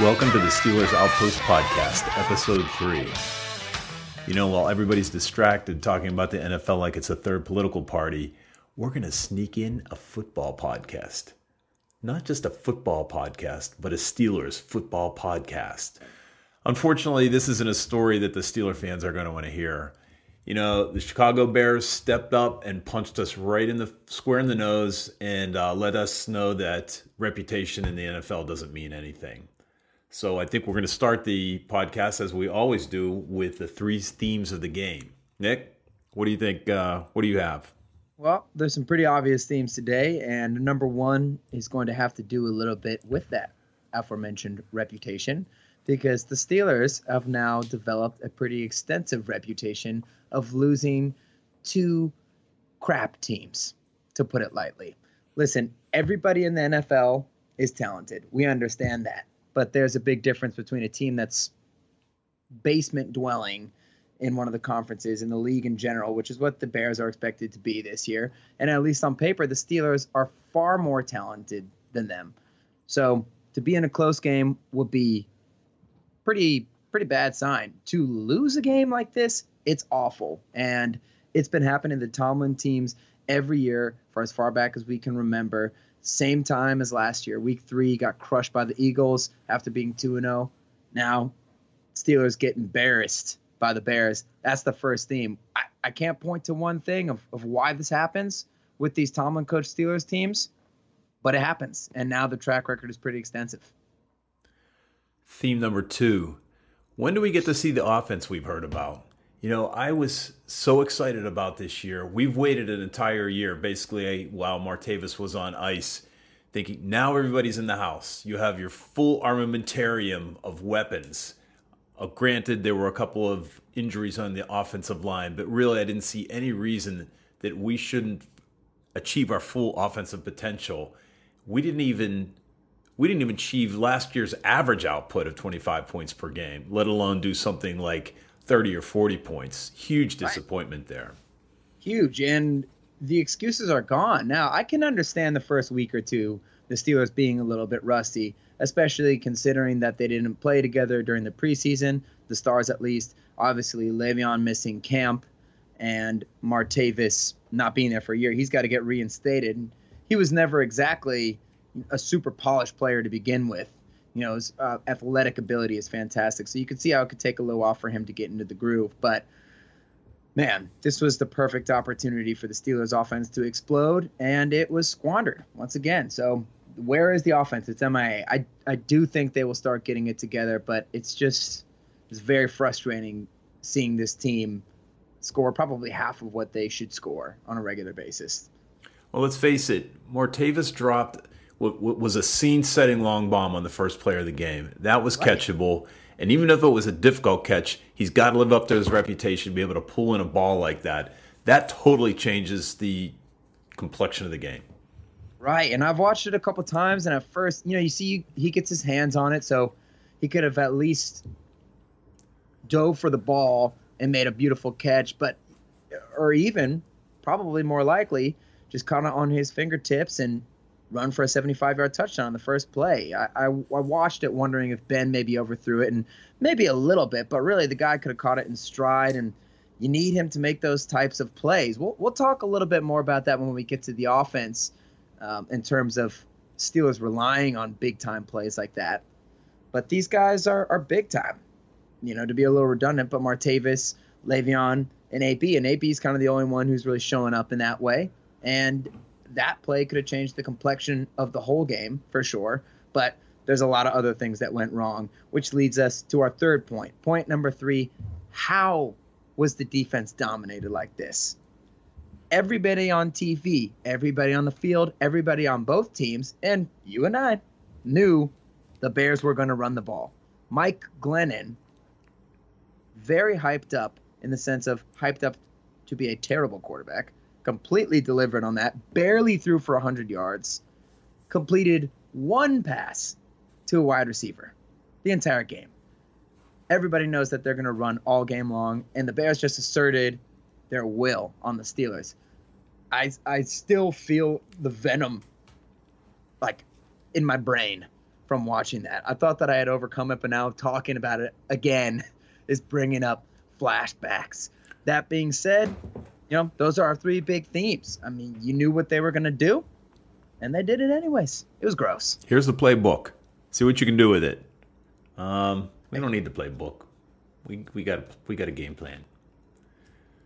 Welcome to the Steelers Outpost Podcast, Episode 3. You know, while everybody's distracted talking about the NFL like it's a third political party, we're going to sneak in a football podcast. Not just a football podcast, but a Steelers football podcast. Unfortunately, this isn't a story that the Steeler fans are going to want to hear. You know, the Chicago Bears stepped up and punched us right in the square in the nose and uh, let us know that reputation in the NFL doesn't mean anything. So I think we're going to start the podcast as we always do with the three themes of the game. Nick, what do you think? Uh, what do you have? Well, there's some pretty obvious themes today, and number one is going to have to do a little bit with that aforementioned reputation because the Steelers have now developed a pretty extensive reputation of losing to crap teams, to put it lightly. Listen, everybody in the NFL is talented. We understand that. But there's a big difference between a team that's basement dwelling in one of the conferences in the league in general, which is what the Bears are expected to be this year. And at least on paper, the Steelers are far more talented than them. So to be in a close game would be pretty pretty bad sign. To lose a game like this, it's awful. And it's been happening to Tomlin teams every year for as far back as we can remember. Same time as last year. Week three got crushed by the Eagles after being 2 0. Now, Steelers get embarrassed by the Bears. That's the first theme. I, I can't point to one thing of, of why this happens with these Tomlin coach Steelers teams, but it happens. And now the track record is pretty extensive. Theme number two. When do we get to see the offense we've heard about? You know, I was so excited about this year. We've waited an entire year, basically, while Martavis was on ice, thinking now everybody's in the house. You have your full armamentarium of weapons. Uh, granted, there were a couple of injuries on the offensive line, but really, I didn't see any reason that we shouldn't achieve our full offensive potential. We didn't even we didn't even achieve last year's average output of 25 points per game, let alone do something like 30 or 40 points. Huge disappointment there. Huge. And the excuses are gone. Now, I can understand the first week or two, the Steelers being a little bit rusty, especially considering that they didn't play together during the preseason, the Stars at least. Obviously, Le'Veon missing camp and Martavis not being there for a year. He's got to get reinstated. He was never exactly a super polished player to begin with. You know, his uh, athletic ability is fantastic. So you could see how it could take a little while for him to get into the groove. But man, this was the perfect opportunity for the Steelers offense to explode, and it was squandered once again. So where is the offense? It's MIA. I I do think they will start getting it together, but it's just it's very frustrating seeing this team score probably half of what they should score on a regular basis. Well, let's face it, Martavis dropped was a scene-setting long bomb on the first player of the game. That was Right. catchable, and even if it was a difficult catch, he's got to live up to his reputation, be able to pull in a ball like that. That totally changes the complexion of the game. Right, and I've watched it a couple times, and at first, you know, you see he gets his hands on it, so he could have at least dove for the ball and made a beautiful catch, but or even probably more likely just kind of on his fingertips and run for a 75 yard touchdown on the first play. I, I, I watched it wondering if Ben maybe overthrew it and maybe a little bit, but really the guy could have caught it in stride and you need him to make those types of plays. We'll, we'll talk a little bit more about that when we get to the offense um, in terms of Steelers relying on big time plays like that. But these guys are, are big time. you know, to be a little redundant, but Martavis, Le'Veon, and AB. And AB is kind of the only one who's really showing up in that way. And that play could have changed the complexion of the whole game for sure. But there's a lot of other things that went wrong, which leads us to our third point. Point number three how was the defense dominated like this? Everybody on TV, everybody on the field, everybody on both teams, and you and I knew the Bears were going to run the ball. Mike Glennon, very hyped up in the sense of hyped up to be a terrible quarterback, completely delivered on that, barely threw for 100 yards, completed one pass to a wide receiver the entire game. Everybody knows that they're going to run all game long, and the Bears just asserted their will on the Steelers. I, I still feel the venom like in my brain from watching that. I thought that I had overcome it, but now talking about it again is bringing up flashbacks. That being said, you know, those are our three big themes. I mean, you knew what they were going to do, and they did it anyways. It was gross. Here's the playbook. See what you can do with it. Um, we don't need the playbook. We we got we got a game plan.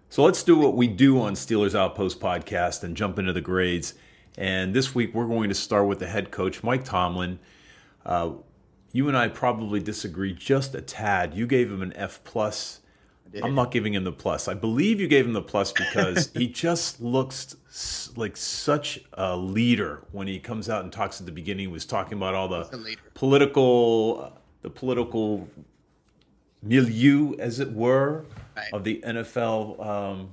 So let's do what we do on Steelers Outpost podcast and jump into the grades. And this week we're going to start with the head coach Mike Tomlin. Uh, you and I probably disagree just a tad. You gave him an F plus. I'm not giving him the plus. I believe you gave him the plus because he just looks like such a leader when he comes out and talks at the beginning. He was talking about all the political, the political milieu, as it were, Right. of the NFL. Um,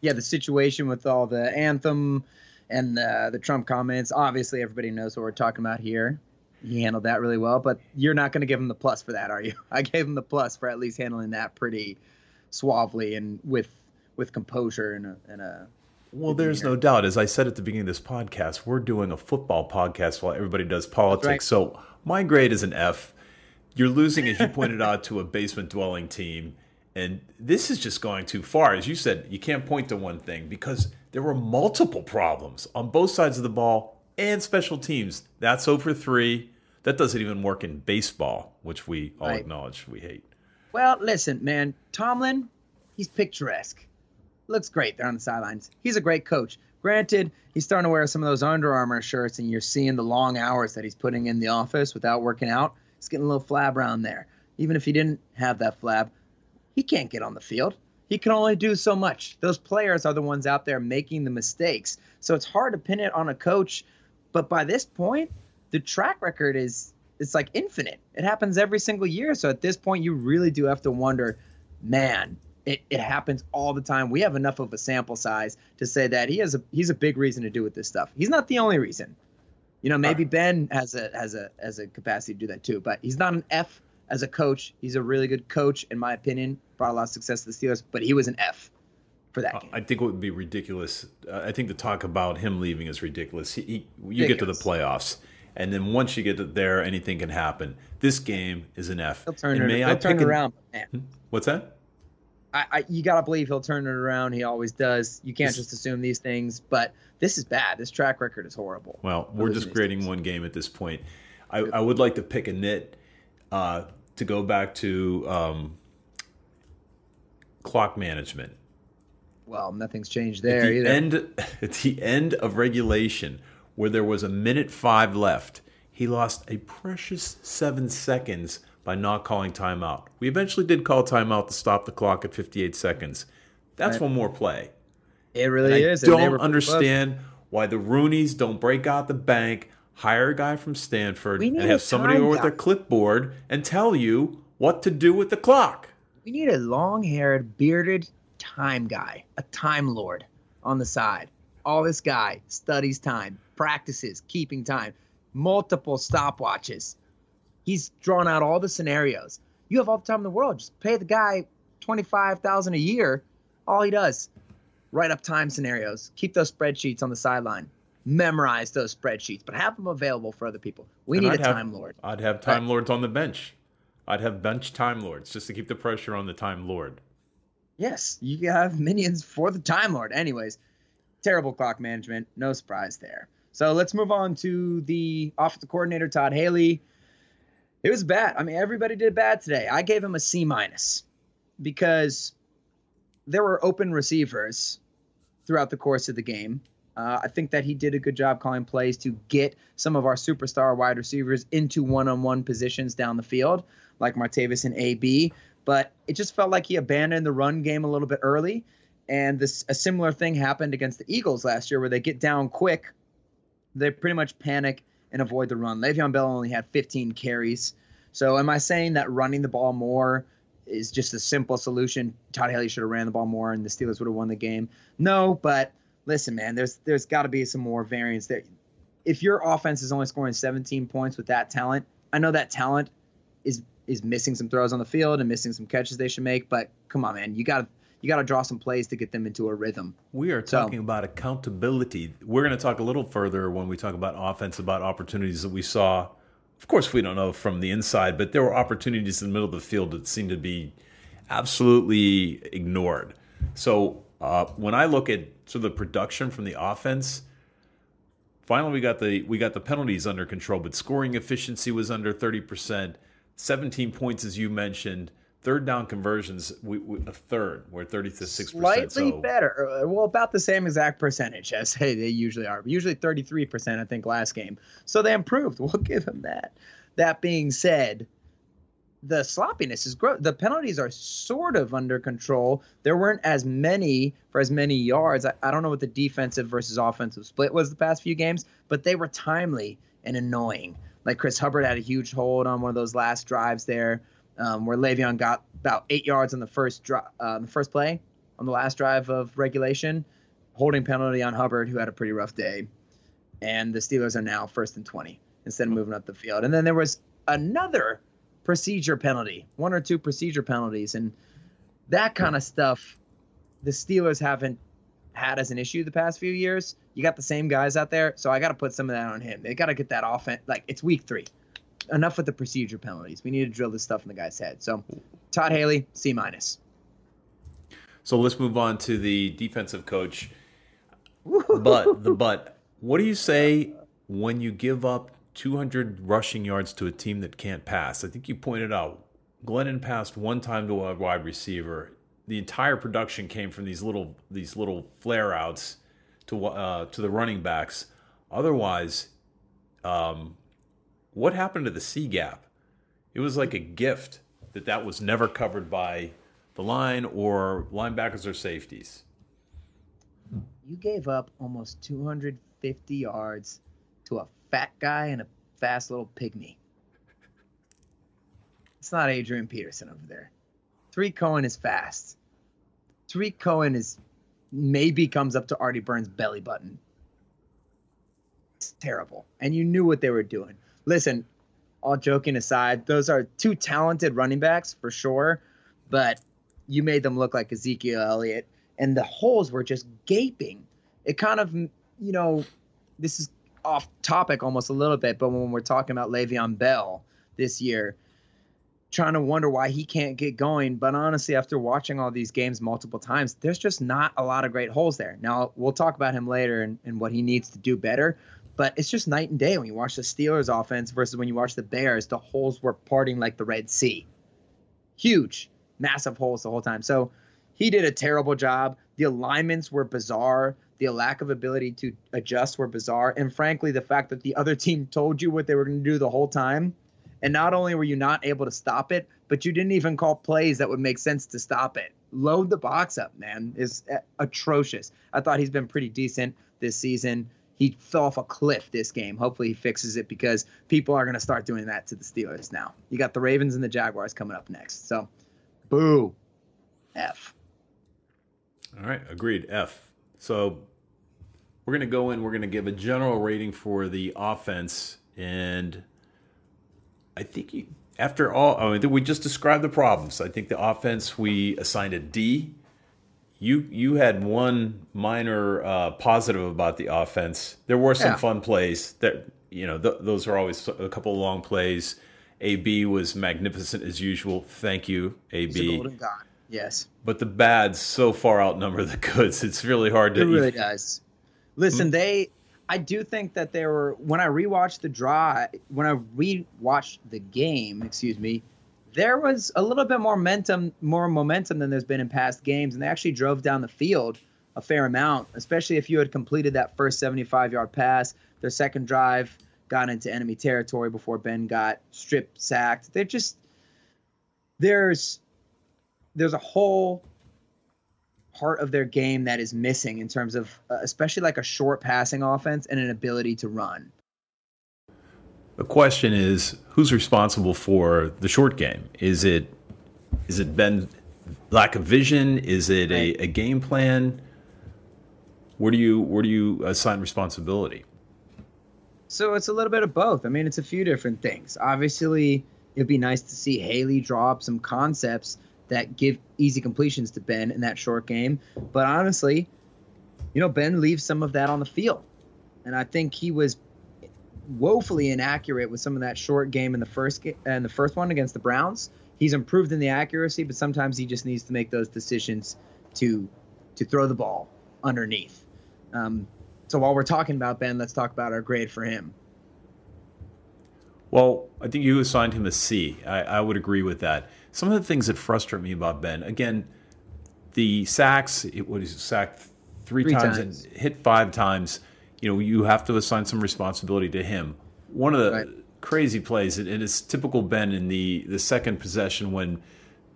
yeah, the situation with all the anthem and the, the Trump comments. Obviously, everybody knows what we're talking about here. He handled that really well, but you're not going to give him the plus for that, are you? I gave him the plus for at least handling that pretty suavely and with with composure and a, and a well, there's no doubt. As I said at the beginning of this podcast, we're doing a football podcast while everybody does politics. right. So my grade is an F. You're losing, as you pointed out, to a basement dwelling team. And this is just going too far. As you said, you can't point to one thing because there were multiple problems on both sides of the ball and special teams. That's over three. That doesn't even work in baseball, which we all Right. acknowledge we hate. Well, listen, man, Tomlin, he's picturesque. Looks great there on the sidelines. He's a great coach. Granted, he's starting to wear some of those Under Armour shirts, and you're seeing the long hours that he's putting in the office without working out. He's getting a little flab around there. Even if he didn't have that flab, he can't get on the field. He can only do so much. Those players are the ones out there making the mistakes. So it's hard to pin it on a coach. But by this point, the track record is it's like infinite. It happens every single year. So at this point, you really do have to wonder, man, it, it happens all the time. We have enough of a sample size to say that he has a he's a big reason to do with this stuff. He's not the only reason. You know, maybe Ben has a has a has a capacity to do that too, but he's not an F as a coach. He's a really good coach, in my opinion. Brought a lot of success to the Steelers, but he was an F for that game. I think it would be ridiculous. Uh, I think the talk about him leaving is ridiculous. He, he, you get to the playoffs, and then once you get there, anything can happen. This game is an F. He'll turn And it, may he'll I turn it around. Man, What's that? I, I, you gotta believe he'll turn it around. He always does. You can't This- just assume these things. But this is bad. This track record is horrible. Well, we're just grading one game at this point. I, I would like to pick a nit uh, to go back to um, clock management. Well, nothing's changed At there the either. end, at the end of regulation, where there was a minute five left, he lost a precious seven seconds by not calling timeout. We eventually did call timeout to stop the clock at 58 seconds. That's Right. one more play. it really I is. they don't understand why the Rooneys don't break out the bank, hire a guy from Stanford, and have somebody over with their clipboard and tell you what to do with the clock. We need a long-haired, bearded time guy, a time lord on the side. All this guy studies time, practices keeping time, multiple stopwatches. He's drawn out all the scenarios. You have all the time in the world. Just pay the guy twenty-five thousand a year. All he does, write up time scenarios, keep those spreadsheets on the sideline, memorize those spreadsheets, but have them available for other people. We And need I'd a have- time lord. I'd have time lords on the bench. I'd have bench time lords just to keep the pressure on the time lord. Yes, you have minions for the Time Lord. Anyways, terrible clock management. No surprise there. So let's move on to the offensive coordinator, Todd Haley. It was bad. I mean, everybody did bad today. I gave him a C minus because there were open receivers throughout the course of the game. Uh, I think that he did a good job calling plays to get some of our superstar wide receivers into one-on-one positions down the field, like Martavis and AB. But it just felt like he abandoned the run game a little bit early, and this a similar thing happened against the Eagles last year, where they get down quick, they pretty much panic and avoid the run. Le'Veon Bell only had 15 carries. So am I saying that running the ball more is just a simple solution? Todd Haley should have ran the ball more and the Steelers would have won the game. No, but listen, man, there's there's got to be some more variance there. If your offense is only scoring 17 points with that talent, I know that talent is is missing some throws on the field and missing some catches they should make, but come on, man, you got to you got to draw some plays to get them into a rhythm. We are So- talking about accountability. We're going to talk a little further when we talk about offense, about opportunities that we saw. Of course, we don't know from the inside, but there were opportunities in the middle of the field that seemed to be absolutely ignored. So uh, when I look at sort of the production from the offense, finally we got the we got the penalties under control, but scoring efficiency was under thirty percent. Seventeen points, as you mentioned. Third down conversions, we, we, a third. We're thirty to six percent. Slightly So better. Uh, Well, about the same exact percentage as hey, they usually are. Usually 33%, I think, last game. So they improved. We'll give them that. That being said, the sloppiness is gross. The penalties are sort of under control. There weren't as many for as many yards. I, I don't know what the defensive versus offensive split was the past few games, but they were timely and annoying. Like Chris Hubbard had a huge hold on one of those last drives there, um, where Le'Veon got about eight yards on the first dri- uh, the first play on the last drive of regulation, holding penalty on Hubbard, who had a pretty rough day. And the Steelers are now first and 20 instead of moving up the field. And then there was another procedure penalty, one or two procedure penalties. And that kind of stuff, the Steelers haven't had as an issue the past few years. You got the same guys out there, so I got to put some of that on him. They got to get that offense. Like, it's week three. Enough with the procedure penalties. We need to drill this stuff in the guy's head. So, Todd Haley, C minus. So let's move on to the defensive coach. But the but, what do you say when you give up 200 rushing yards to a team that can't pass? I think you pointed out Glennon passed one time to a wide receiver. The entire production came from these little these little flare outs to uh, to the running backs. Otherwise, um, what happened to the C gap? It was like a gift that that was never covered by the line or linebackers or safeties. You gave up almost 250 yards to a fat guy and a fast little pygmy. It's not Adrian Peterson over there. Tarik Cohen is fast. Tarik Cohen is maybe comes up to Artie Burns' belly button. It's terrible. And you knew what they were doing. Listen, all joking aside, those are two talented running backs for sure, but you made them look like Ezekiel Elliott, and the holes were just gaping. It kind of, you know, this is off topic almost a little bit, but when we're talking about Le'Veon Bell this year, trying to wonder why he can't get going. But honestly, after watching all these games multiple times, there's just not a lot of great holes there. Now, we'll talk about him later and, and what he needs to do better. But it's just night and day when you watch the Steelers offense versus when you watch the Bears. The holes were parting like the Red Sea. Huge, massive holes the whole time. So he did a terrible job. The alignments were bizarre. The lack of ability to adjust were bizarre. And frankly, the fact that the other team told you what they were going to do the whole time. And not only were you not able to stop it, but you didn't even call plays that would make sense to stop it. Load the box up, man, is atrocious. I thought he's been pretty decent this season. He fell off a cliff this game. Hopefully, he fixes it because people are going to start doing that to the Steelers now. You got the Ravens and the Jaguars coming up next. So, boo. F. All right, agreed. F. So we're going to go in, we're going to give a general rating for the offense. And I think you, after all, I mean, we just described the problems. I think the offense we assigned a D. You you had one minor uh, positive about the offense. There were some Yeah. fun plays. That you know, th- those are always a couple of long plays. AB was magnificent as usual. Thank you, AB. Yes. But the bads so far outnumber the goods. It's really hard to. It really does. Listen, they I do think that there were when I rewatched the draw, when I rewatched the game, excuse me, there was a little bit more momentum, more momentum than there's been in past games, and they actually drove down the field a fair amount, especially if you had completed that first 75-yard pass. Their second drive got into enemy territory before Ben got strip sacked. They're just there's there's a whole part of their game that is missing in terms of uh, especially like a short passing offense and an ability to run. The question is, who's responsible for the short game? Is it is it Ben lack of vision? Is it a, a game plan? Where do you where do you assign responsibility? So it's a little bit of both. I mean, it's a few different things. Obviously, it'd be nice to see Haley draw up some concepts that give easy completions to Ben in that short game. But honestly, you know, Ben leaves some of that on the field. And I think he was woefully inaccurate with some of that short game in the first ga- and the first one against the Browns. He's improved in the accuracy, but sometimes he just needs to make those decisions to to throw the ball underneath. Um, so while we're talking about Ben, let's talk about our grade for him. Well, I think you assigned him a C. I, I would agree with that. Some of the things that frustrate me about Ben, again, the sacks, it, was sacked three, Three times, times. and hit five times. You know, you have to assign some responsibility to him. One of the Right. crazy plays, and it's typical Ben in the, the second possession when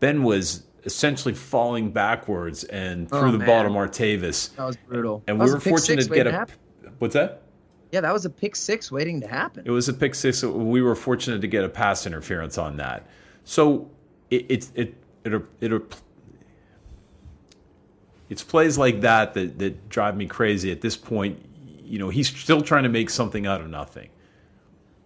Ben was essentially falling backwards and oh, threw Oh, the ball to man. Martavis. That was brutal. And That we were fortunate to get a. happen. What's that? Yeah, that was a pick six waiting to happen. It was a pick six. We were fortunate to get a pass interference on that. So it it it it, it, it's plays like that, that that drive me crazy. At this point, you know, he's still trying to make something out of nothing.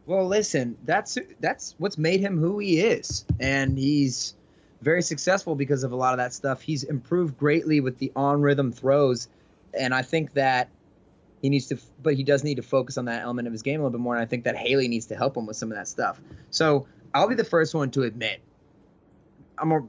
Well, listen, that's that's what's made him who he is, and he's very successful because of a lot of that stuff. He's improved greatly with the on rhythm throws, and I think that he needs to, but he does need to focus on that element of his game a little bit more. And I think that Haley needs to help him with some of that stuff. So I'll be the first one to admit I'm a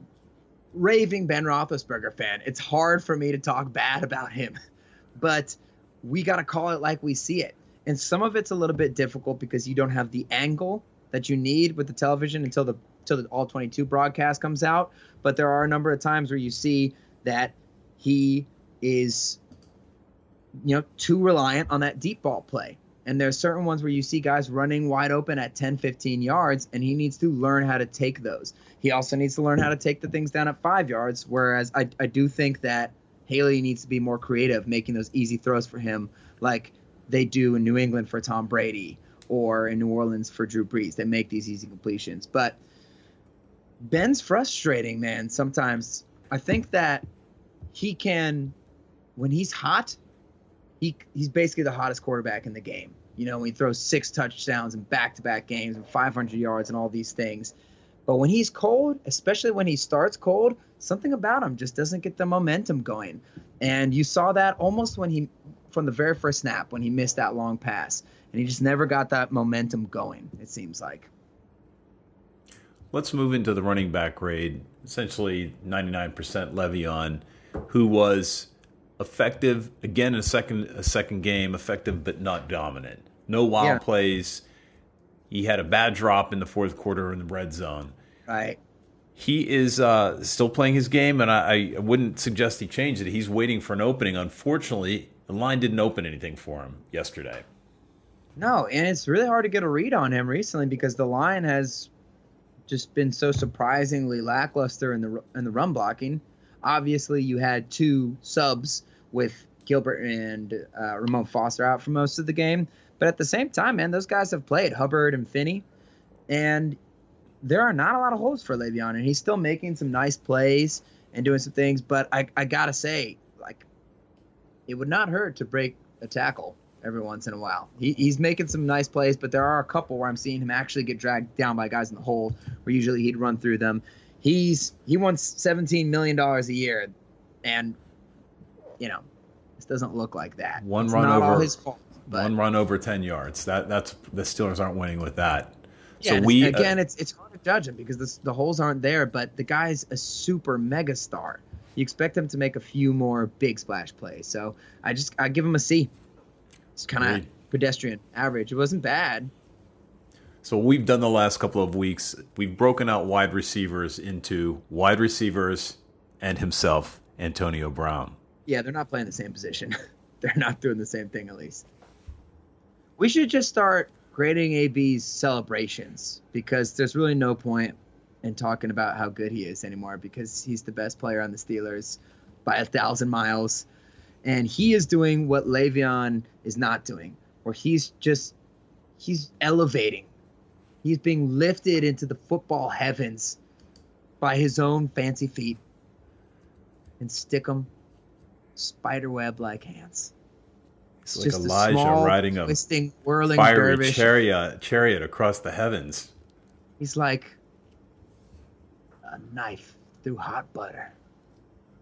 raving Ben Roethlisberger fan. It's hard for me to talk bad about him, but we got to call it like we see it. And some of it's a little bit difficult because you don't have the angle that you need with the television until the until the all 22 broadcast comes out. But there are a number of times where you see that he is, you know, too reliant on that deep ball play. And there's certain ones where you see guys running wide open at 10, 15 yards, and he needs to learn how to take those. He also needs to learn how to take the things down at five yards. Whereas I, I do think that Haley needs to be more creative, making those easy throws for him, like they do in New England for Tom Brady or in New Orleans for Drew Brees. They make these easy completions. But Ben's frustrating, man. Sometimes I think that he can, when he's hot, he he's basically the hottest quarterback in the game. You know, he throws six touchdowns in back-to-back games and 500 yards and all these things. But when he's cold, especially when he starts cold, something about him just doesn't get the momentum going. And you saw that almost when he, from the very first snap, when he missed that long pass, and he just never got that momentum going. It seems like. Let's move into the running back grade. Essentially, 99% Le'Veon, who was effective again in a second a second game, effective but not dominant. No wild Yeah. plays. He had a bad drop in the fourth quarter in the red zone. Right. He is uh, still playing his game, and I, I wouldn't suggest he change it. He's waiting for an opening. Unfortunately, the line didn't open anything for him yesterday. No, and it's really hard to get a read on him recently because the line has just been so surprisingly lackluster in the in the run blocking. Obviously, you had two subs with Gilbert and uh, Ramon Foster out for most of the game, but at the same time, man, those guys have played Hubbard and Finney, and there are not a lot of holes for Le'Veon, and he's still making some nice plays and doing some things. But I, I gotta say, like, it would not hurt to break a tackle every once in a while. He, he's making some nice plays, but there are a couple where I'm seeing him actually get dragged down by guys in the hole, where usually he'd run through them. He's he wants 17 million dollars a year, and you know, this doesn't look like that. One it's run over- his fault. One run over 10 yards. That That's the Steelers aren't winning with that. yeah, so we again, it's it's hard to judge him because this, the holes aren't there. But the guy's a super mega star. You expect him to make a few more big splash plays. So I just I give him a C. It's kind of pedestrian average. It wasn't bad. So what we've done the last couple of weeks, we've broken out wide receivers into wide receivers and himself, Antonio Brown. Yeah, they're not playing the same position. they're not doing the same thing at least. We should just start grading AB's celebrations because there's really no point in talking about how good he is anymore because he's the best player on the Steelers by a thousand miles. And he is doing what Le'Veon is not doing, where he's just he's elevating. He's being lifted into the football heavens by his own fancy feet and stick 'em spiderweb like hands. It's It's like just a Elijah small, riding a twisting, whirling fiery dervish. chariot, chariot across the heavens. He's like a knife through hot butter.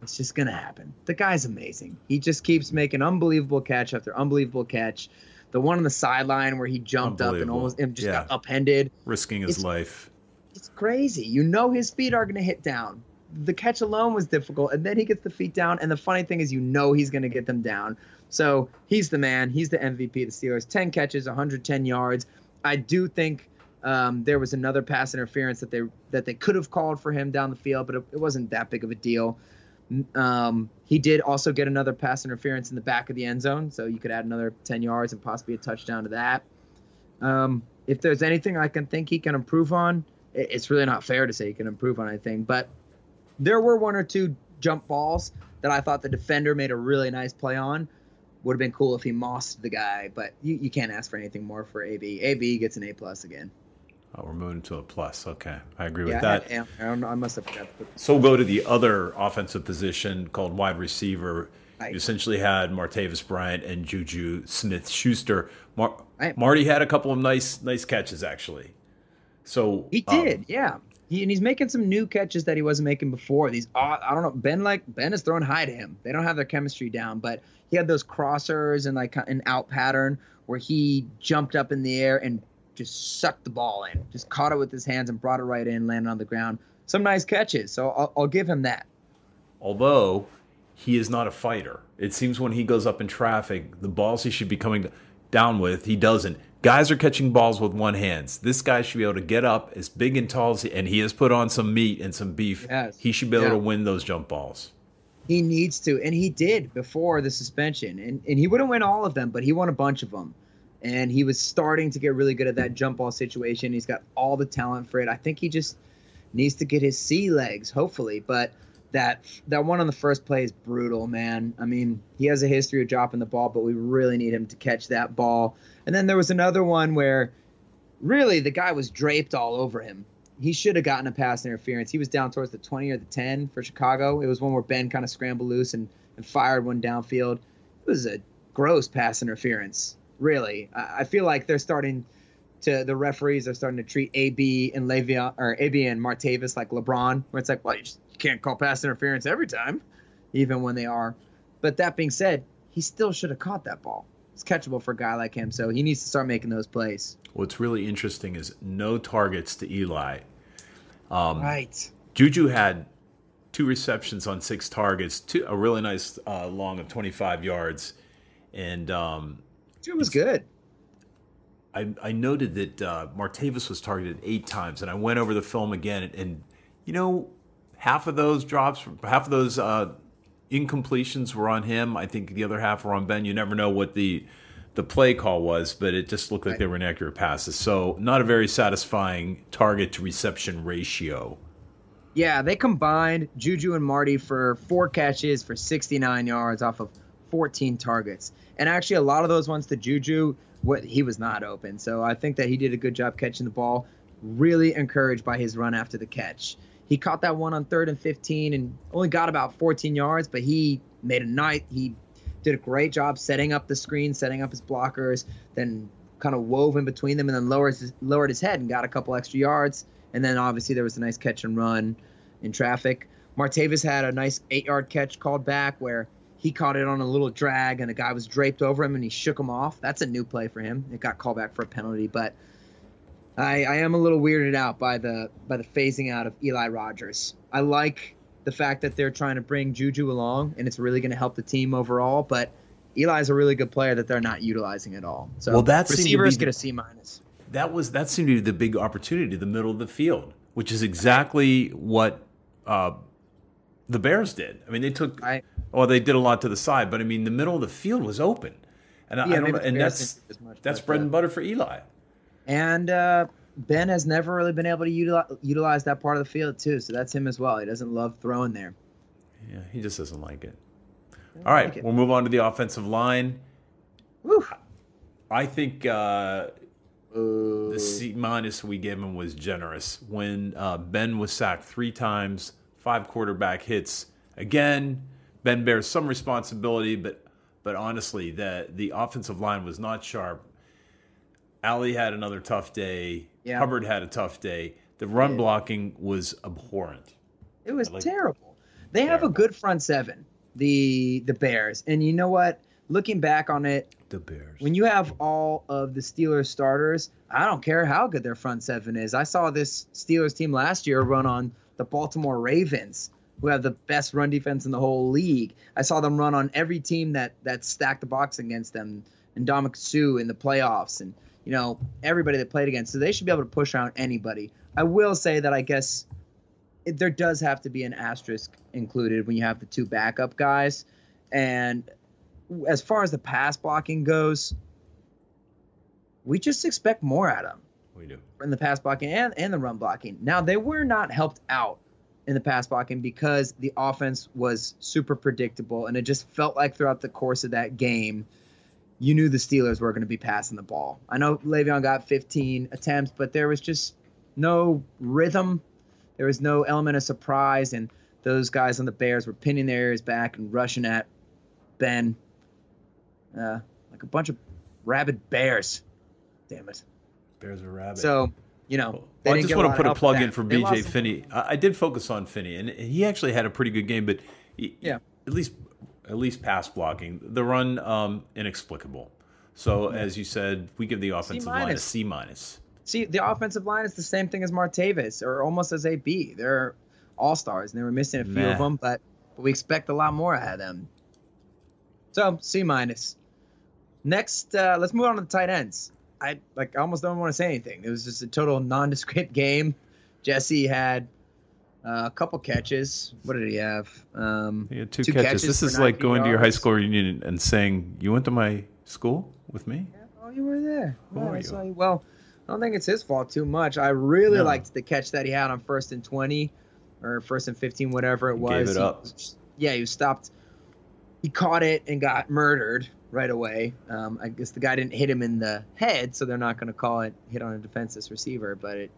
It's just gonna happen. The guy's amazing. He just keeps making unbelievable catch after unbelievable catch. The one on the sideline where he jumped up and almost and just Yeah. got upended. risking his It's- life. It's crazy. You know his feet are gonna hit down. The catch alone was difficult, and then he gets the feet down. And the funny thing is, you know he's gonna get them down. So he's the man. He's the MVP of the Steelers. Ten catches, 110 yards. I do think um, there was another pass interference that they that they could have called for him down the field, but it, it wasn't that big of a deal. Um, he did also get another pass interference in the back of the end zone, so you could add another 10 yards and possibly a touchdown to that. Um, if there's anything I can think he can improve on, it- it's really not fair to say he can improve on anything, but there were one or two jump balls that I thought the defender made a really nice play on. Would have been cool if he mossed the guy, but you, you can't ask for anything more for AB. AB gets an A plus again. Oh, we're moving to a plus. Okay, I agree Yeah, with I, that. I, don't know, I must have forgot. So we'll go to the other offensive position called wide receiver. Right. You essentially had Martavis Bryant and Juju Smith Schuster. Mar- Right. Marty had a couple of nice nice catches actually. So He um, did, yeah. He, and he's making some new catches that he wasn't making before. These odd, I don't know. Ben like Ben is throwing high to him. They don't have their chemistry down, but he had those crossers and like an out pattern where he jumped up in the air and just sucked the ball in, just caught it with his hands and brought it right in, landed on the ground. Some nice catches, so I'll, I'll give him that. although he is not a fighter. It seems when he goes up in traffic, the balls he should be coming down with, he doesn't. Guys are catching balls with one hands. This guy should be able to get up as big and tall as he, and he has put on some meat and some beef. Yes. He should be able Yeah. to win those jump balls. He needs to, and he did before the suspension. And and he wouldn't win all of them, but he won a bunch of them. And he was starting to get really good at that jump ball situation. He's got all the talent for it. I think he just needs to get his sea legs, hopefully. But that that one on the first play is brutal, man. I mean, he has a history of dropping the ball, but we really need him to catch that ball. And then there was another one where really the guy was draped all over him. He should have gotten a pass interference. He was down towards the 20 or the 10 for Chicago. It was one where Ben kind of scrambled loose and, and fired one downfield. It was a gross pass interference, really. I, I feel like they're starting to, the referees are starting to treat AB and Le'Veon, or AB and Martavis like LeBron, where it's like, well, you, just, can't call pass interference every time, even when they are. But that being said, he still should have caught that ball. It's catchable for a guy like him, so he needs to start making those plays. What's really interesting is no targets to Eli. Um, Right. Juju had two receptions on six targets, two, a really nice uh, long of 25 yards. And um, It was good. I, I noted that uh, Martavis was targeted eight times, and I went over the film again, and, and you know, half of those drops, half of those uh, incompletions were on him. I think the other half were on Ben. You never know what the the play call was, but it just looked like Right. they were inaccurate passes. So not a very satisfying target to reception ratio. Yeah, they combined Juju and Marty for four catches for 69 yards off of 14 targets. And actually, a lot of those ones to Juju, what he was not open. So I think that he did a good job catching the ball. Really encouraged by his run after the catch. He caught that one on third and 15 and only got about 14 yards, but he made a night. He did a great job setting up the screen, setting up his blockers, then kind of wove in between them and then lowered his, lowered his head and got a couple extra yards. And then obviously there was a nice catch and run in traffic. Martavis had a nice eight yard catch called back where he caught it on a little drag and a guy was draped over him and he shook him off. That's a new play for him. It got called back for a penalty, but I, I am a little weirded out by the by the phasing out of Eli Rogers. I like the fact that they're trying to bring Juju along and it's really going to help the team overall, but Eli's a really good player that they're not utilizing at all. So Well, that seemed to receivers be- get a C minus. that was that seemed to be the big opportunity, the middle of the field, which is exactly what uh, the Bears did. I mean, they took I- well, they did a lot to the side, but I mean, the middle of the field was open, and I, Yeah, I don't know, and that's as much, that's bread uh, and butter for Eli. And uh, Ben has never really been able to utilize, utilize that part of the field too. So that's him as well. He doesn't love throwing there. Yeah, he just doesn't like it. All right, like it. we'll move on to the offensive line. Woo. I think uh, the C minus we gave him was generous. When uh, Ben was sacked three times, five quarterback hits. Again, Ben bears some responsibility, but but honestly, the the offensive line was not sharp. Ali had another tough day. Yeah. Hubbard had a tough day. The run blocking was abhorrent. It was like- terrible. They have a good front seven, the the Bears, and you know what? Looking back on it, The Bears. when you have all of the Steelers starters, I don't care how good their front seven is. I saw this Steelers team last year run on the Baltimore Ravens, who have the best run defense in the whole league. I saw them run on every team that that stacked the box against them, and Dominic Sue in the playoffs, and you know everybody that played against. So they should be able to push around anybody. I will say that I guess it, there does have to be an asterisk included when you have the two backup guys, and as far as the pass blocking goes, we just expect more out of them we do. in the pass blocking and, and the run blocking. Now, they were not helped out in the pass blocking because the offense was super predictable, and it just felt like throughout the course of that game, you knew the Steelers were going to be passing the ball. I know Le'Veon got 15 attempts, but there was just no rhythm. There was no element of surprise, and those guys on the Bears were pinning their ears back and rushing at Ben uh, like a bunch of rabid bears. Damn it. Bears are rabbit. So, you know, Well, I just want to put a plug in for BJ Finney. I, I did focus on Finney, and he actually had a pretty good game, but he, Yeah. at least at least pass blocking. The run um, inexplicable. So as you said, we give the offensive line a. C minus. See, the offensive line is the same thing as Martavis, or almost as AB. They're all stars, and they were missing a few of them, but, but we expect a lot more out of them. So C minus. Next, uh, let's move on to the tight ends. I like I almost don't want to say anything. It was just a total nondescript game. Jesse had uh, a couple catches. What did he have? Um, He had two, Two catches. catches This is like 90 going to your high school reunion and saying, "You went to my school with me." Oh, you were there. Who Yeah, are I you? you. Well, I don't think it's his fault too much. I really No. liked the catch that he had on first and twenty, or first and fifteen, whatever it He was. gave it up. yeah, he stopped. He caught it and got murdered right away. Um, I guess the guy didn't hit him in the head, so they're not going to call it hit on a defenseless receiver. But it,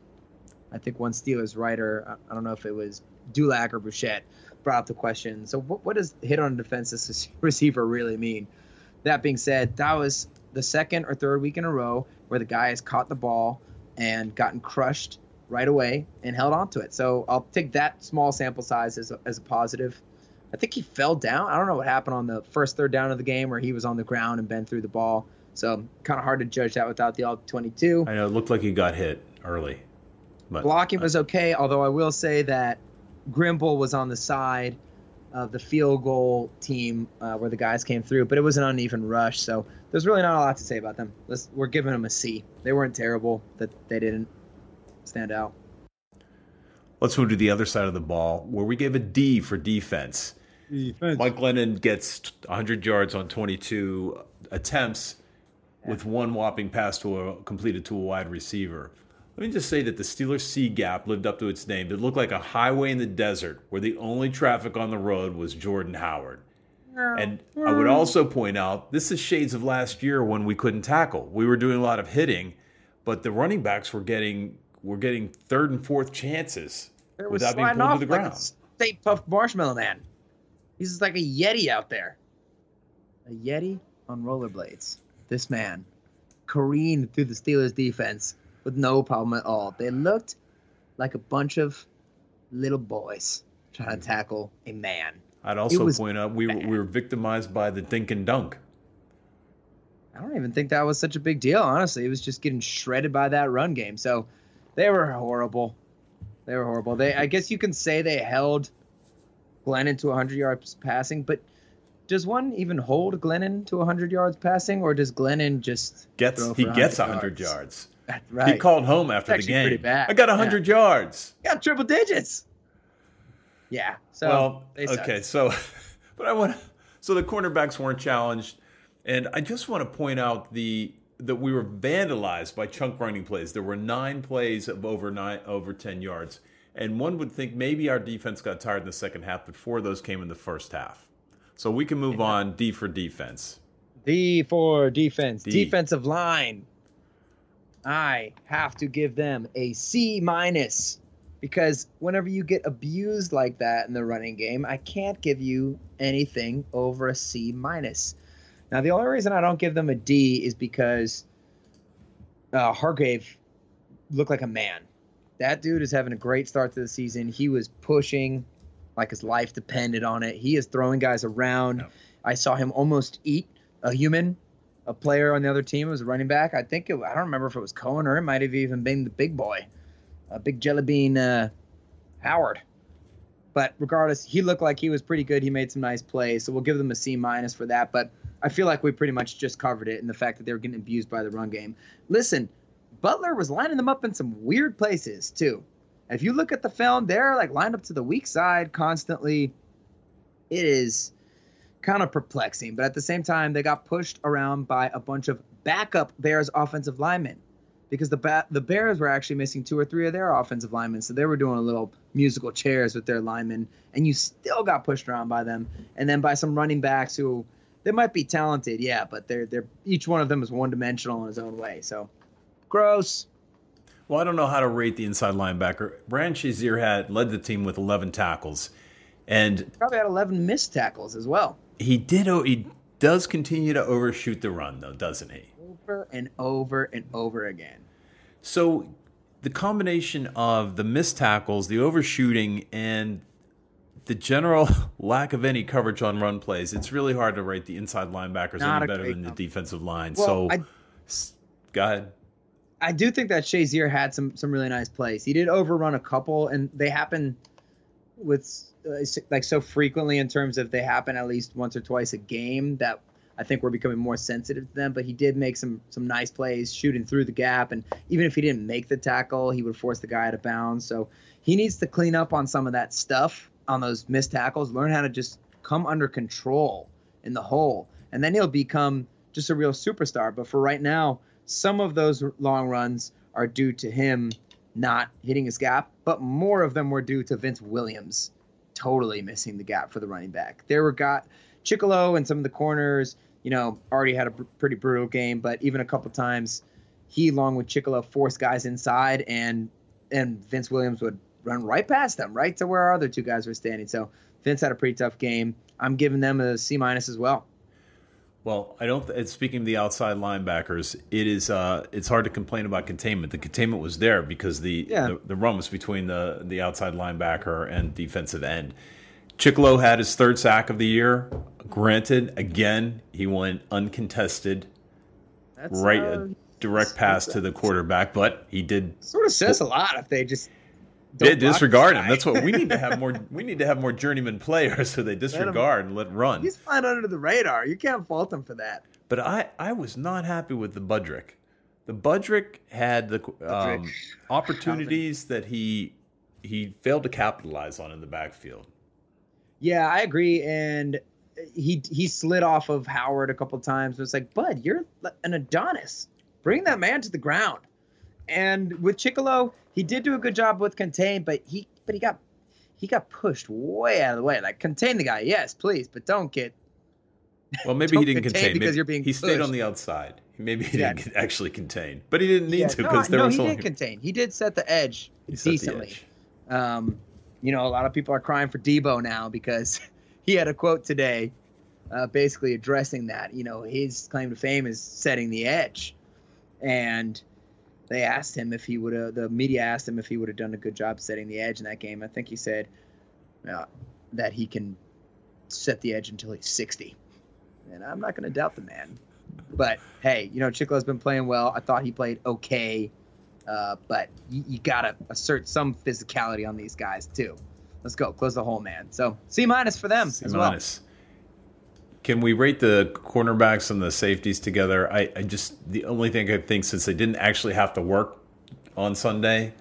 I think one Steelers writer, I- don't know if it was Dulac or Bouchette, brought up the question. So what, what does hit on a defenseless receiver really mean? That being said, that was the second or third week in a row where the guy has caught the ball and gotten crushed right away and held on to it. So I'll take that small sample size as a, as a positive. I think he fell down. I don't know what happened on the first third down of the game where he was on the ground and Ben threw the ball. So kind of hard to judge that without the all 22. I know it looked like he got hit early, but Blocking was okay, although I will say that Grimble was on the side of the field goal team uh, where the guys came through, but it was an uneven rush, so there's really not a lot to say about them. Let's, we're giving them a C. They weren't terrible, that they didn't stand out. let's move to the other side of the ball where we gave a D for defense. Mike Glennon gets 100 yards on 22 attempts with one whopping pass to a completed to a wide receiver. Let me just say that the Steelers C gap lived up to its name. It looked like a highway in the desert where the only traffic on the road was Jordan Howard. And I hmm. would also point out this is shades of last year when we couldn't tackle. We were doing a lot of hitting, but the running backs were getting were getting third and fourth chances It without being pulled to the like ground. a Stay Puft marshmallow man. He's just like a Yeti out there. A Yeti on rollerblades. This man careened through the Steelers defense with no problem at all. They looked like a bunch of little boys trying to tackle a man. I'd also point out we were, we were victimized by the dink and dunk. I don't even think that was such a big deal, honestly. It was just getting shredded by that run game. So they were horrible. They were horrible. They I guess you can say they held Glennon to 100 yards passing, but does one even hold Glennon to 100 yards passing, or does Glennon just Gets he gets 100 100 yards. That's right. He called home after the actually pretty game. bad. I got 100 yards. got triple digits. Yeah. So well, okay, so but I want so the cornerbacks weren't challenged, and I just want to point out the that we were vandalized by chunk running plays. There were nine plays of over nine over 10 yards, and one would think maybe our defense got tired in the second half, but four of those came in the first half. So we can move on. D for defense. D for defense. D. Defensive line. I have to give them a C minus because whenever you get abused like that in the running game, I can't give you anything over a C minus. Now, the only reason I don't give them a D is because uh, Hargrave looked like a man. That dude is having a great start to the season. He was pushing like his life depended on it. He is throwing guys around. I saw him almost eat a human, a player on the other team. Was a running back. I think it, I don't remember if it was Cohen or it might have even been the big boy, uh, Big Jelly Bean uh, Howard. But regardless, he looked like he was pretty good. He made some nice plays, so we'll give them a C minus for that. But I feel like we pretty much just covered it in the fact that they were getting abused by the run game. Listen, Butler was lining them up in some weird places too. If you look at the film, they're like lined up to the weak side constantly. It is kind of perplexing, but at the same time, they got pushed around by a bunch of backup Bears offensive linemen because the ba- the Bears were actually missing two or three of their offensive linemen, so they were doing a little musical chairs with their linemen, and you still got pushed around by them, and then by some running backs who they might be talented, yeah, but they're they're each one of them is one dimensional in his own way. So gross. Well, I don't know how to rate the inside linebacker. Ryan Shazier had led the team with 11 tackles, and Probably had 11 missed tackles as well. He did. He does continue to overshoot the run, though, doesn't he? Over and over and over again. So the combination of the missed tackles, the overshooting, and the general lack of any coverage on run plays, it's really hard to rate the inside linebackers Not any better than the defensive line. Well, so I go ahead. I do think that Shazier had some some really nice plays. He did overrun a couple, and they happen with uh, like so frequently in terms of they happen at least once or twice a game that I think we're becoming more sensitive to them. But he did make some some nice plays shooting through the gap, and even if he didn't make the tackle, he would force the guy out of bounds. So he needs to clean up on some of that stuff on those missed tackles. Learn how to just come under control in the hole, and then he'll become just a real superstar. But for right now, some of those long runs are due to him not hitting his gap, but more of them were due to Vince Williams totally missing the gap for the running back. There were got Chickillo and some of the corners, you know, already had a br- pretty brutal game, but even a couple times he along with Chickillo forced guys inside and and Vince Williams would run right past them, right to where our other two guys were standing. So Vince had a pretty tough game. I'm giving them a C minus as well. Well, I don't. Th- speaking of the outside linebackers, it is. Uh, it's hard to complain about containment. The containment was there because the Yeah. the, the run was between the the outside linebacker and defensive end. Chickillo had his third sack of the year. Granted, again, he went uncontested, That's right, uh, a direct pass to the quarterback, but he did sort of says a lot if they just they don't block disregard him. That's what we need to have more. We need to have more journeyman players, so they disregard and let run. He's flying under the radar. You can't fault him for that. But I, I was not happy with the Budrick. The Budrick had the um, Budrick. opportunities that he he failed to capitalize on in the backfield. Yeah, I agree. And he he slid off of Howard a couple times. It's like, Bud, you're an Adonis. Bring that man to the ground. And with Chickillo, he did do a good job with contain, but he but he got he got pushed way out of the way. Like contain the guy, yes, please, but don't get Well, maybe he didn't contain because Maybe you're being he stayed on the outside. Maybe he Yeah. didn't actually contain, but he didn't need Yeah, to no, because there no, was he only did contain. He did set the edge he set the decently. edge. Um, you know, a lot of people are crying for Debo now because he had a quote today, uh, basically addressing that. You know, his claim to fame is setting the edge, and they asked him if he would have. The media asked him if he would have done a good job setting the edge in that game. I think he said uh, that he can set the edge until he's sixty, and I'm not going to doubt the man. But hey, you know, Chickillo's been playing well. I thought he played okay. Uh, but you, you gotta assert some physicality on these guys too. Let's go, close the hole, man. So C minus for them C as well. Can we rate the cornerbacks and the safeties together? I, I just the only thing I think since they didn't actually have to work on Sunday,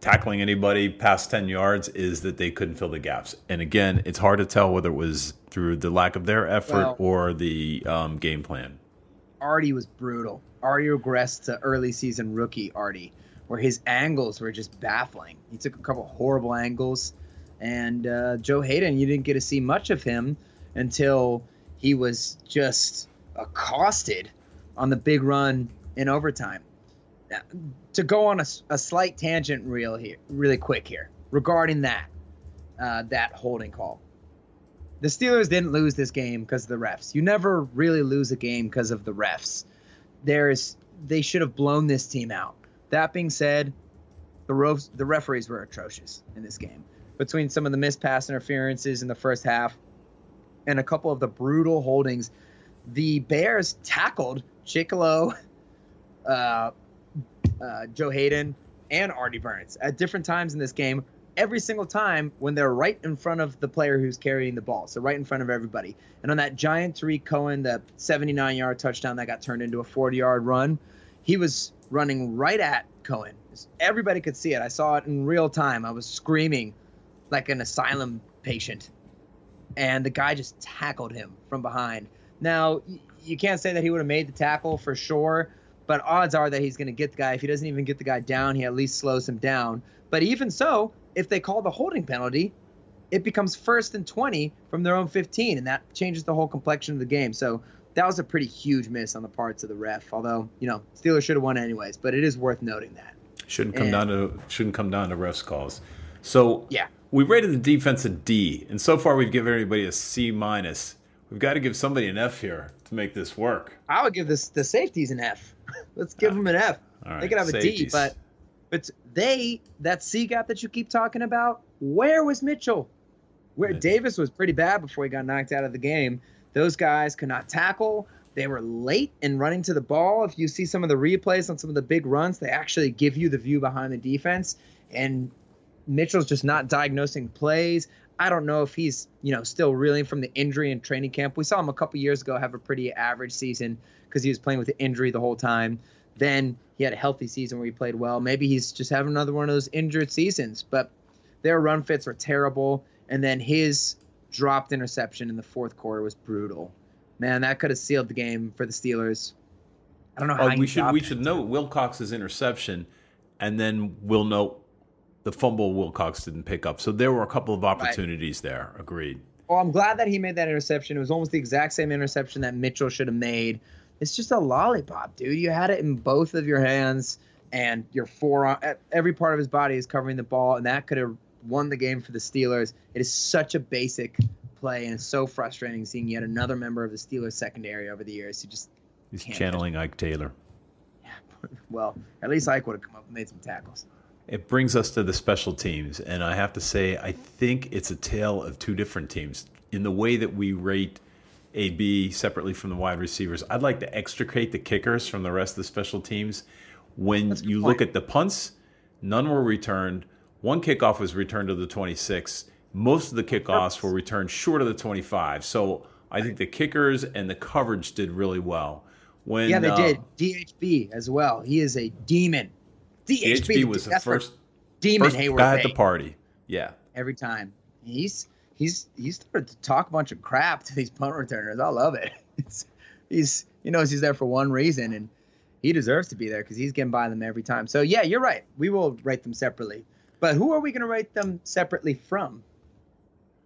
tackling anybody past ten yards is that they couldn't fill the gaps. And again, it's hard to tell whether it was through the lack of their effort Well- or the um, game plan. Artie was brutal. Artie regressed to early season rookie Artie, where his angles were just baffling. He took a couple horrible angles, and uh, Joe Haden, you didn't get to see much of him until he was just accosted on the big run in overtime. Now, to go on a, a, slight tangent, real here, really quick here regarding that uh, that holding call the Steelers didn't lose this game because of the refs. You never really lose a game because of the refs. There's they should have blown this team out. That being said, the ropes, the referees were atrocious in this game. Between some of the missed pass interferences in the first half and a couple of the brutal holdings, the Bears tackled Chickillo, uh, uh, Joe Haden, and Artie Burns at different times in this game every single time when they're right in front of the player who's carrying the ball. So right in front of everybody. And on that giant Tarik Cohen, the 79 yard touchdown that got turned into a 40 yard run, he was running right at Cohen. Everybody could see it. I saw it in real time. I was screaming like an asylum patient. And the guy just tackled him from behind. Now, you can't say that he would have made the tackle for sure, but odds are that he's going to get the guy. If he doesn't even get the guy down, he at least slows him down. But even so, if they call the holding penalty, it becomes first and 20 from their own 15, and that changes the whole complexion of the game. So that was a pretty huge miss on the parts of the ref. Although, you know, Steelers should have won anyways, but it is worth noting that. Shouldn't come And- down to shouldn't come down to refs calls. So Yeah. We rated the defense a D, and so far we've given everybody a C minus. We've got to give somebody an F here to make this work. I would give this the safeties an F. Let's give them an F. Right, they could have a D, but but they that C gap that you keep talking about. Where was Mitchell? Where Yeah. Davis was pretty bad before he got knocked out of the game. Those guys could not tackle. They were late in running to the ball. If you see some of the replays on some of the big runs, they actually give you the view behind the defense. And Mitchell's just not diagnosing plays. I don't know if he's, you know, still reeling from the injury in training camp. We saw him a couple years ago have a pretty average season because he was playing with the injury the whole time. Then he had a healthy season where he played well. Maybe he's just having another one of those injured seasons. But their run fits were terrible. And then his dropped interception in the fourth quarter was brutal. Man, that could have sealed the game for the Steelers. I don't know oh, how Oh, we should we should note Wilcox's interception, and then we'll note the fumble Wilcox didn't pick up. So there were a couple of opportunities there. Agreed. Well, I'm glad that he made that interception. It was almost the exact same interception that Mitchell should have made. It's just a lollipop, dude. You had it in both of your hands, and your forearm, e- uh, every part of his body is covering the ball, and that could have won the game for the Steelers. It is such a basic play, and it's so frustrating seeing yet another member of the Steelers secondary over the years who just, He's channeling Ike Taylor. Yeah, well, at least Ike would have come up and made some tackles. It brings us to the special teams, and I have to say, I think it's a tale of two different teams in the way that we rate A B separately from the wide receivers. I'd like to extricate the kickers from the rest of the special teams. When That's a good you point. look at the punts, none were returned. One kickoff was returned to the 26. Most of the kickoffs were returned short of the 25. So I think the kickers and the coverage did really well. When yeah, they uh, did. DHB as well. He is a demon. DHB, was the first, demon first Hayward guy at the party. Yeah. every time. He's he's he's started to talk a bunch of crap to these punt returners. I love it. It's, he's he knows he's there for one reason, and he deserves to be there because he's getting by them every time. So yeah, you're right. We will rate them separately. But who are we going to rate them separately from?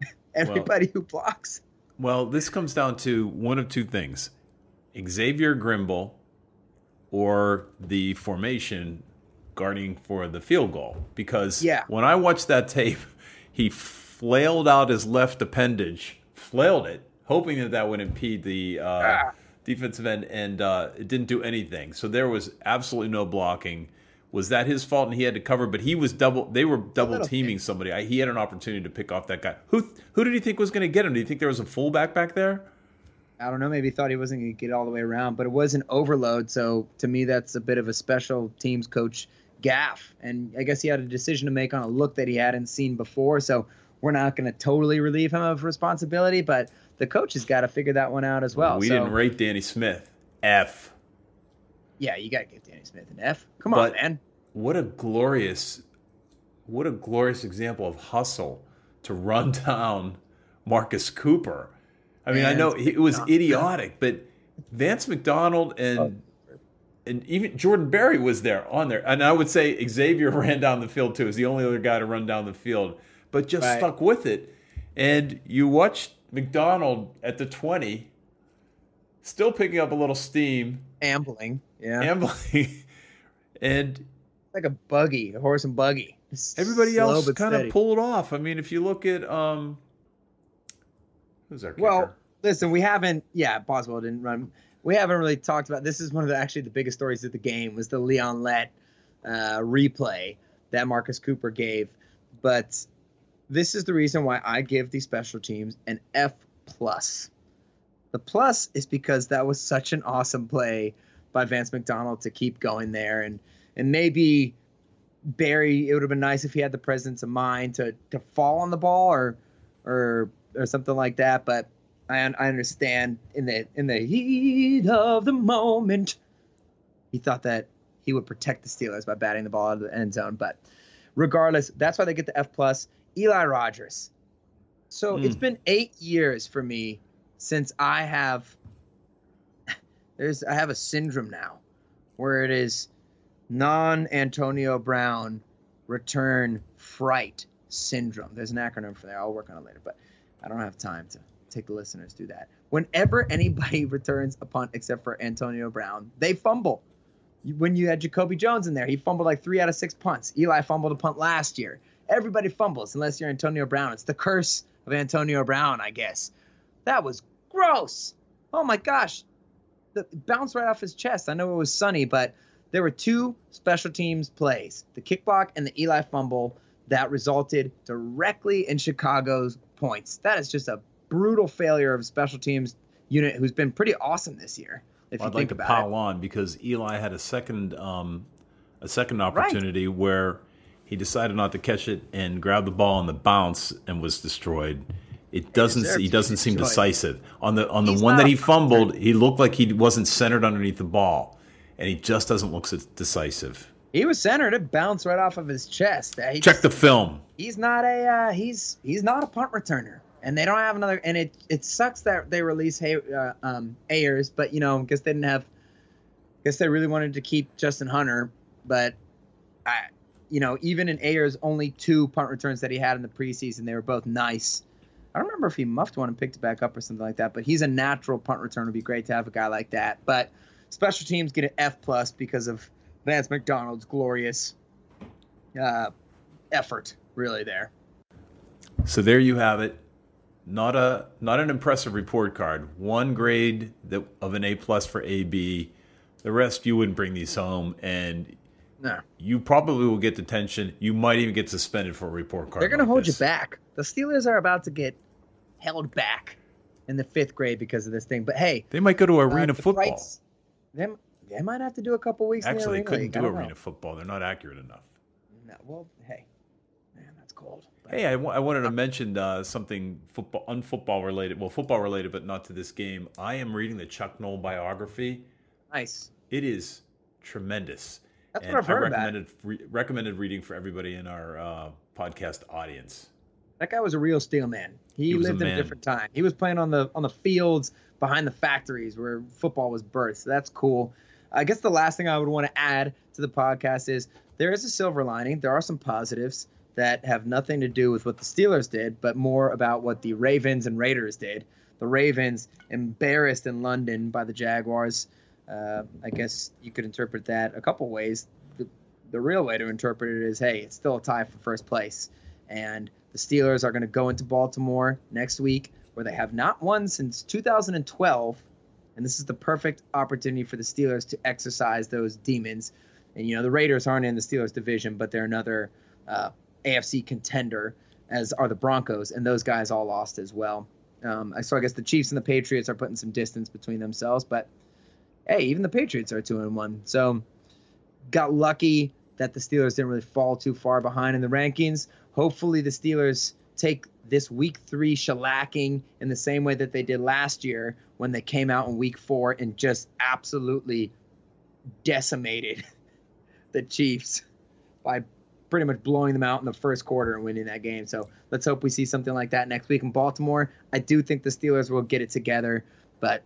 Everybody who blocks. Well, this comes down to one of two things Xavier Grimble or the formation guarding for the field goal. Because Yeah. when I watched that tape, he flailed out his left appendage, flailed it, hoping that that would impede the uh, Ah. defensive end, and uh, it didn't do anything. So there was absolutely no blocking. Was that his fault and he had to cover? But he was double. They were double teaming thing. somebody. I, he had an opportunity to pick off that guy. Who who did he think was going to get him? Do you think there was a fullback back there? I don't know. Maybe he thought he wasn't going to get all the way around, but it was an overload. So to me, that's a bit of a special teams coach gaff. And I guess he had a decision to make on a look that he hadn't seen before. So we're not going to totally relieve him of responsibility, but the coach has got to figure that one out as well. we So, didn't rate Danny Smith. F. yeah, you got to give Danny Smith an F. Come on, man. What a glorious, what a glorious example of hustle to run down Marcus Cooper. I mean, I know it was idiotic, but Vance McDonald and oh. And even Jordan Berry was there on there, and I would say Xavier ran down the field too. Is the only other guy to run down the field, but just Right. stuck with it. And you watched McDonald at the twenty, still picking up a little steam, Ambling. Yeah. ambling, and like a buggy, a horse and buggy. Everybody else kind of steady. pulled off. I mean, if you look at um, who's our kicker? Well, listen, we haven't. Yeah, Boswell didn't run. We haven't really talked about. This is one of the actually the biggest stories of the game was the Leon Lett uh, replay that Marcus Cooper gave. But this is the reason why I give these special teams an F plus. The plus is because that was such an awesome play by Vance McDonald to keep going there, and and maybe Berry. It would have been nice if he had the presence of mind to to fall on the ball or or or something like that. But I I understand in the in the heat of the moment, he thought that he would protect the Steelers by batting the ball out of the end zone. But regardless, that's why they get the F plus. Eli Rogers. So hmm. it's been eight years for me since I have there's I have a syndrome now where it is non Antonio Brown return fright syndrome. There's an acronym for that. I'll work on it later, but I don't have time to take the listeners through that. Whenever anybody returns a punt except for Antonio Brown, they fumble. When you had Jacoby Jones in there, he fumbled like three out of six punts. Eli fumbled a punt last year. Everybody fumbles unless you're Antonio Brown. It's the curse of Antonio Brown, I guess. That was gross. Oh my gosh. The bounced right off his chest. I know it was sunny, but there were two special teams plays the kick block and the Eli fumble that resulted directly in Chicago's points. That is just a brutal failure of a special teams unit who's been pretty awesome this year. If I'd you like think to pile it. on because Eli had a second um, a second opportunity where he decided not to catch it and grab the ball on the bounce and was destroyed. It doesn't he doesn't seem destroyed. decisive. On the on the He's one that he fumbled, he looked like he wasn't centered underneath the ball. And he just doesn't look so decisive. He was centered. It bounced right off of his chest. Uh, he Check just- the film. he's not a uh, he's he's not a punt returner, and they don't have another. And it it sucks that they release Hay, uh, um, Ayers, but you know, guess they didn't have. I guess they really wanted to keep Justin Hunter, but I, you know, even in Ayers' only two punt returns that he had in the preseason, they were both nice. I don't remember if he muffed one and picked it back up or something like that, but he's a natural punt return. It'd be great to have a guy like that. But special teams get an F plus because of Vance McDonald's glorious uh, effort, really there. So there you have it. Not a not an impressive report card. One grade that of an A plus for AB. The rest you wouldn't bring these home, and No, you probably will get detention. You might even get suspended for a report card. they're going to hold this. you back. The Steelers are about to get held back in the fifth grade because of this thing. But hey, They might go to uh, arena the football. Frights- They, they might have to do a couple weeks. Actually, they couldn't league. Do don't know. arena football. They're not accurate enough. No, well, hey, man, that's cold. But Hey, I, wanted to mention uh, something football, unfootball related. Well, football related, but not to this game. I am reading the Chuck Noll biography. nice. It is tremendous. That's and what I've heard I about. recommended re- recommended reading for everybody in our uh, podcast audience. That guy was a real steel man. He, He was a lived in a different time. He was playing on the on the fields behind the factories where football was birthed. So that's cool. I guess the last thing I would want to add to the podcast is there is a silver lining. There are some positives that have nothing to do with what the Steelers did, but more about what the Ravens and Raiders did. The Ravens embarrassed in London by the Jaguars. Uh, I guess you could interpret that a couple ways. The, the real way to interpret it is, hey, it's still a tie for first place, and the Steelers are going to go into Baltimore next week, where they have not won since 2012, and this is the perfect opportunity for the Steelers to exercise those demons. And you know, the Raiders aren't in the Steelers division, but they're another uh, AFC contender, as are the Broncos, and those guys all lost as well. Um, so I guess the Chiefs and the Patriots are putting some distance between themselves, but hey, even the Patriots are two and one. So got lucky that the Steelers didn't really fall too far behind in the rankings. Hopefully, the Steelers take this week three shellacking in the same way that they did last year when they came out in week four and just absolutely decimated the Chiefs by pretty much blowing them out in the first quarter and winning that game. So let's hope we see something like that next week in Baltimore. I do think the Steelers will get it together, but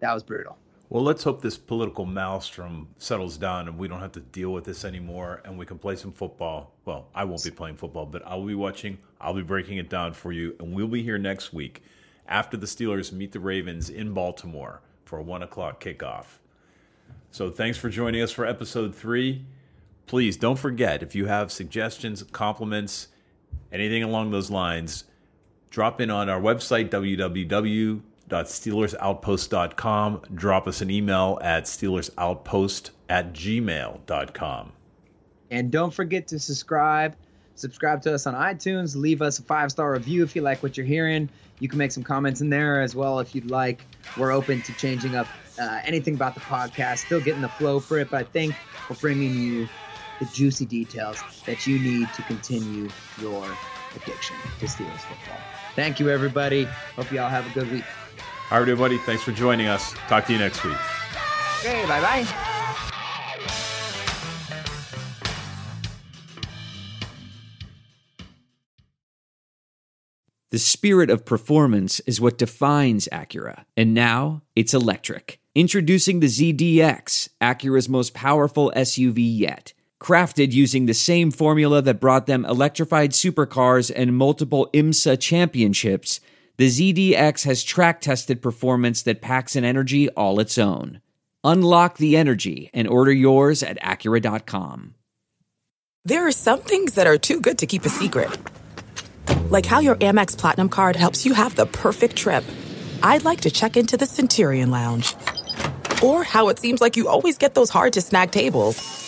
that was brutal. Well, let's hope this political maelstrom settles down and we don't have to deal with this anymore and we can play some football. Well, I won't be playing football, but I'll be watching. I'll be breaking it down for you. And we'll be here next week after the Steelers meet the Ravens in Baltimore for a one o'clock kickoff. So thanks for joining us for episode three. Please don't forget if you have suggestions, compliments, anything along those lines, drop in on our website, www.steelersoutpost.com. Drop us an email at steelersoutpost at gmail.com. And don't forget to subscribe. Subscribe to us on iTunes. Leave us a five star review if you like what you're hearing. You can make some comments in there as well if you'd like. We're open to changing up uh, anything about the podcast. Still getting the flow for it, but I think we're bringing you the juicy details that you need to continue your addiction to Steelers football. Thank you, everybody. Hope you all have a good week. All right, everybody. Thanks for joining us. Talk to you next week. Okay, bye bye. The spirit of performance is what defines Acura, and now it's electric. Introducing the ZDX, Acura's most powerful SUV yet. Crafted using the same formula that brought them electrified supercars and multiple IMSA championships, the ZDX has track tested performance that packs an energy all its own. Unlock the energy and order yours at Acura.com. There are some things that are too good to keep a secret. Like how your Amex Platinum card helps you have the perfect trip. I'd like to check into the Centurion Lounge. Or how it seems like you always get those hard to snag tables.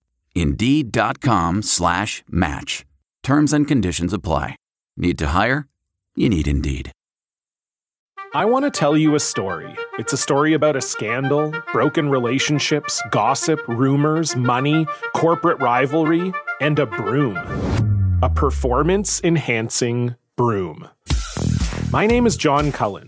Indeed.com slash match. Terms and conditions apply. Need to hire? You need Indeed. I want to tell you a story. It's a story about a scandal, broken relationships, gossip, rumors, money, corporate rivalry, and a broom. A performance enhancing broom. My name is John Cullen.